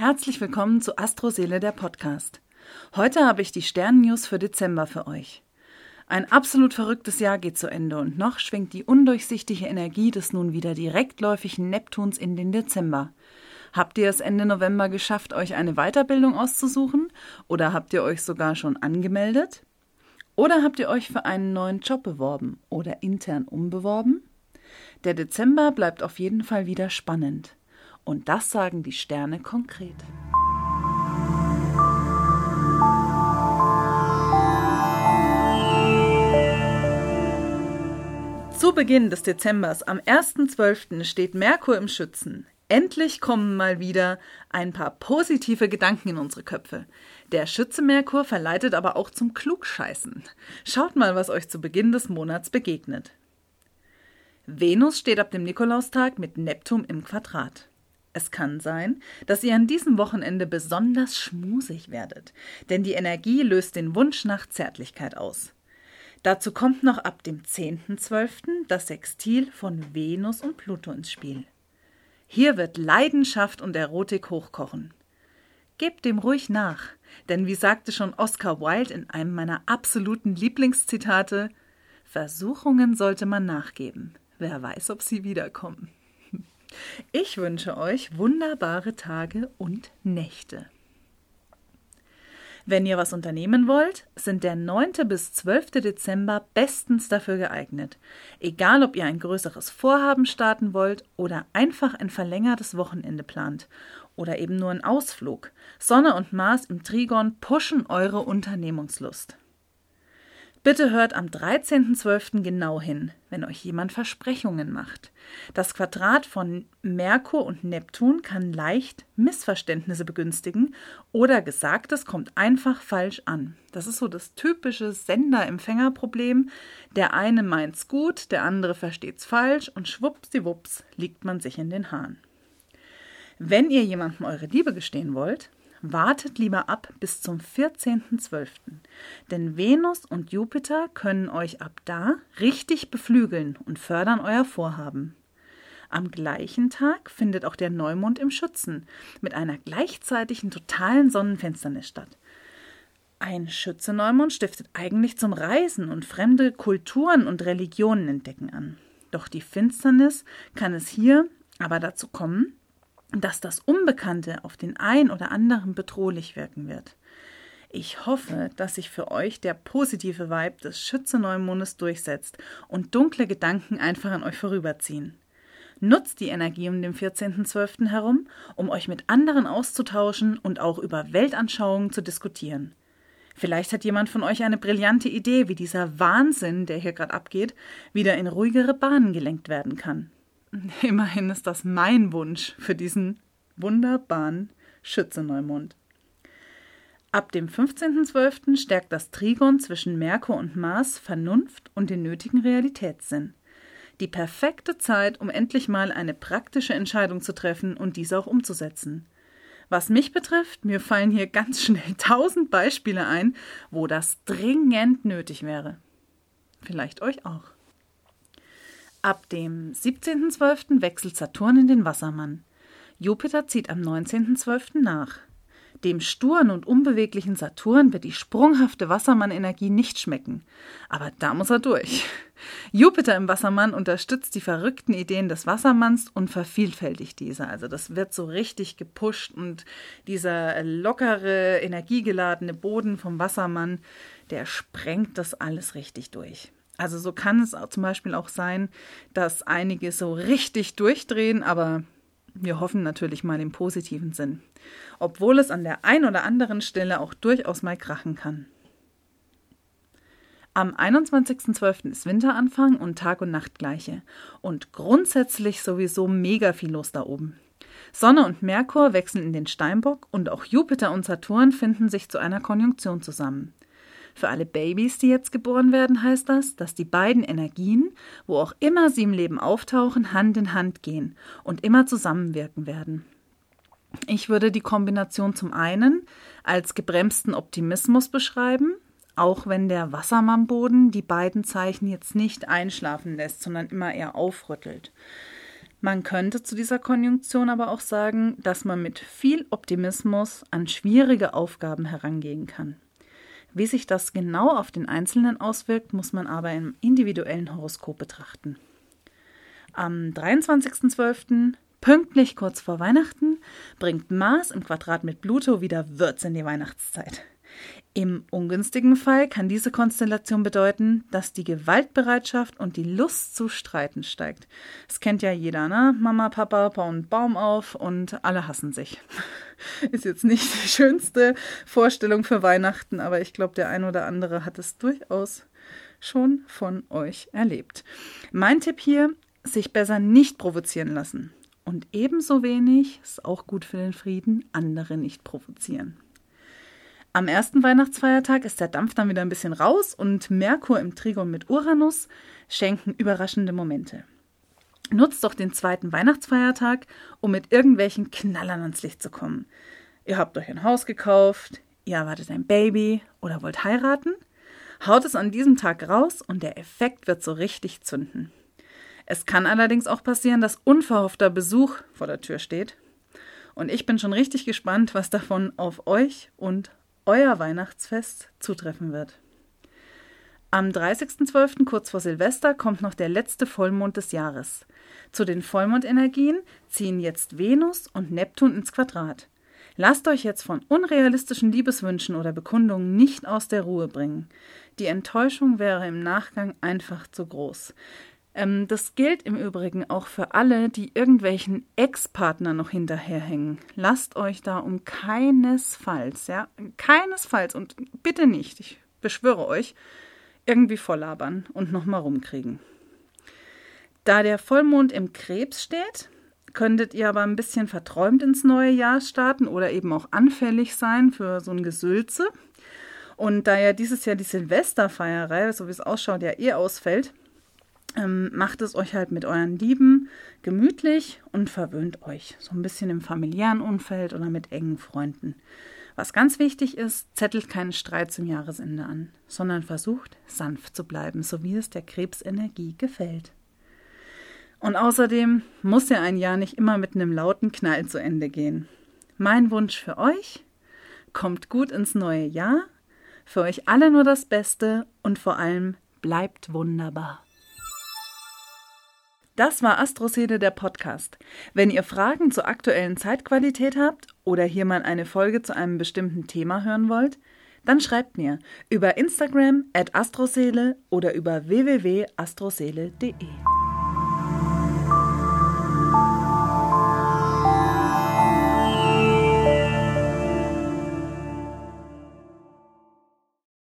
Herzlich willkommen zu Astroseele der Podcast. Heute habe ich die Sternennews für Dezember für euch. Ein absolut verrücktes Jahr geht zu Ende und noch schwingt die undurchsichtige Energie des nun wieder direktläufigen Neptuns in den Dezember. Habt ihr es Ende November geschafft, euch eine Weiterbildung auszusuchen? Oder habt ihr euch sogar schon angemeldet? Oder habt ihr euch für einen neuen Job beworben oder intern umbeworben? Der Dezember bleibt auf jeden Fall wieder spannend. Und das sagen die Sterne konkret. Zu Beginn des Dezembers am 1.12. steht Merkur im Schützen. Endlich kommen mal wieder ein paar positive Gedanken in unsere Köpfe. Der Schütze Merkur verleitet aber auch zum Klugscheißen. Schaut mal, was euch zu Beginn des Monats begegnet. Venus steht ab dem Nikolaustag mit Neptun im Quadrat. Es kann sein, dass ihr an diesem Wochenende besonders schmusig werdet, denn die Energie löst den Wunsch nach Zärtlichkeit aus. Dazu kommt noch ab dem 10.12. das Sextil von Venus und Pluto ins Spiel. Hier wird Leidenschaft und Erotik hochkochen. Gebt dem ruhig nach, denn wie sagte schon Oscar Wilde in einem meiner absoluten Lieblingszitate, Versuchungen sollte man nachgeben. Wer weiß, ob sie wiederkommen. Ich wünsche euch wunderbare Tage und Nächte. Wenn ihr was unternehmen wollt, sind der 9. bis 12. Dezember bestens dafür geeignet. Egal, ob ihr ein größeres Vorhaben starten wollt oder einfach ein verlängertes Wochenende plant oder eben nur einen Ausflug. Sonne und Mars im Trigon pushen eure Unternehmungslust. Bitte hört am 13.12. genau hin, wenn euch jemand Versprechungen macht. Das Quadrat von Merkur und Neptun kann leicht Missverständnisse begünstigen oder Gesagtes kommt einfach falsch an. Das ist so das typische Sender-Empfänger-Problem. Der eine meint's gut, der andere versteht's falsch und schwuppsdiwupps liegt man sich in den Haaren. Wenn ihr jemandem eure Liebe gestehen wollt, wartet lieber ab bis zum 14.12., denn Venus und Jupiter können euch ab da richtig beflügeln und fördern euer Vorhaben. Am gleichen Tag findet auch der Neumond im Schützen mit einer gleichzeitigen totalen Sonnenfinsternis statt. Ein Schütze-Neumond stiftet eigentlich zum Reisen und fremde Kulturen und Religionen entdecken an. Doch die Finsternis kann es hier aber dazu kommen, dass das Unbekannte auf den ein oder anderen bedrohlich wirken wird. Ich hoffe, dass sich für euch der positive Vibe des Schütze-Neumondes durchsetzt und dunkle Gedanken einfach an euch vorüberziehen. Nutzt die Energie um den 14.12. herum, um euch mit anderen auszutauschen und auch über Weltanschauungen zu diskutieren. Vielleicht hat jemand von euch eine brillante Idee, wie dieser Wahnsinn, der hier gerade abgeht, wieder in ruhigere Bahnen gelenkt werden kann. Immerhin ist das mein Wunsch für diesen wunderbaren Schütze-Neumond. Ab dem 15.12. stärkt das Trigon zwischen Merkur und Mars Vernunft und den nötigen Realitätssinn. Die perfekte Zeit, um endlich mal eine praktische Entscheidung zu treffen und diese auch umzusetzen. Was mich betrifft, mir fallen hier ganz schnell tausend Beispiele ein, wo das dringend nötig wäre. Vielleicht euch auch. Ab dem 17.12. wechselt Saturn in den Wassermann. Jupiter zieht am 19.12. nach. Dem sturen und unbeweglichen Saturn wird die sprunghafte Wassermann-Energie nicht schmecken. Aber da muss er durch. Jupiter im Wassermann unterstützt die verrückten Ideen des Wassermanns und vervielfältigt diese. Also das wird so richtig gepusht und dieser lockere, energiegeladene Boden vom Wassermann, der sprengt das alles richtig durch. Also so kann es zum Beispiel auch sein, dass einige so richtig durchdrehen, aber wir hoffen natürlich mal im positiven Sinn. Obwohl es an der einen oder anderen Stelle auch durchaus mal krachen kann. Am 21.12. ist Winteranfang und Tag und Nacht gleiche. Und grundsätzlich sowieso mega viel los da oben. Sonne und Merkur wechseln in den Steinbock und auch Jupiter und Saturn finden sich zu einer Konjunktion zusammen. Für alle Babys, die jetzt geboren werden, heißt das, dass die beiden Energien, wo auch immer sie im Leben auftauchen, Hand in Hand gehen und immer zusammenwirken werden. Ich würde die Kombination zum einen als gebremsten Optimismus beschreiben, auch wenn der Wassermannboden die beiden Zeichen jetzt nicht einschlafen lässt, sondern immer eher aufrüttelt. Man könnte zu dieser Konjunktion aber auch sagen, dass man mit viel Optimismus an schwierige Aufgaben herangehen kann. Wie sich das genau auf den Einzelnen auswirkt, muss man aber im individuellen Horoskop betrachten. Am 23.12., pünktlich kurz vor Weihnachten, bringt Mars im Quadrat mit Pluto wieder Würz in die Weihnachtszeit. Im ungünstigen Fall kann diese Konstellation bedeuten, dass die Gewaltbereitschaft und die Lust zu streiten steigt. Das kennt ja jeder, ne? Mama, Papa bauen Baum auf und alle hassen sich. Ist jetzt nicht die schönste Vorstellung für Weihnachten, aber ich glaube, der ein oder andere hat es durchaus schon von euch erlebt. Mein Tipp hier, sich besser nicht provozieren lassen. Und ebenso wenig, ist auch gut für den Frieden, andere nicht provozieren. Am ersten Weihnachtsfeiertag ist der Dampf dann wieder ein bisschen raus und Merkur im Trigon mit Uranus schenken überraschende Momente. Nutzt doch den zweiten Weihnachtsfeiertag, um mit irgendwelchen Knallern ans Licht zu kommen. Ihr habt euch ein Haus gekauft, ihr erwartet ein Baby oder wollt heiraten? Haut es an diesem Tag raus und der Effekt wird so richtig zünden. Es kann allerdings auch passieren, dass unverhoffter Besuch vor der Tür steht. Und ich bin schon richtig gespannt, was davon auf euch und euer Weihnachtsfest zutreffen wird. Am 30.12., kurz vor Silvester, kommt noch der letzte Vollmond des Jahres. Zu den Vollmondenergien ziehen jetzt Venus und Neptun ins Quadrat. Lasst euch jetzt von unrealistischen Liebeswünschen oder Bekundungen nicht aus der Ruhe bringen. Die Enttäuschung wäre im Nachgang einfach zu groß. Ähm, das gilt im Übrigen auch für alle, die irgendwelchen Ex-Partner noch hinterherhängen. Lasst euch da um keinesfalls, ja, keinesfalls und bitte nicht, ich beschwöre euch, irgendwie volllabern und nochmal rumkriegen. Da der Vollmond im Krebs steht, könntet ihr aber ein bisschen verträumt ins neue Jahr starten oder eben auch anfällig sein für so ein Gesülze. Und da ja dieses Jahr die Silvesterfeierei, so wie es ausschaut, ja eh ausfällt, ähm, macht es euch halt mit euren Lieben gemütlich und verwöhnt euch. So ein bisschen im familiären Umfeld oder mit engen Freunden. Was ganz wichtig ist, zettelt keinen Streit zum Jahresende an, sondern versucht sanft zu bleiben, so wie es der Krebsenergie gefällt. Und außerdem muss ja ein Jahr nicht immer mit einem lauten Knall zu Ende gehen. Mein Wunsch für euch, kommt gut ins neue Jahr, für euch alle nur das Beste und vor allem bleibt wunderbar. Das war Astroseele der Podcast. Wenn ihr Fragen zur aktuellen Zeitqualität habt oder hier mal eine Folge zu einem bestimmten Thema hören wollt, dann schreibt mir über Instagram at astroseele oder über www.astroseele.de.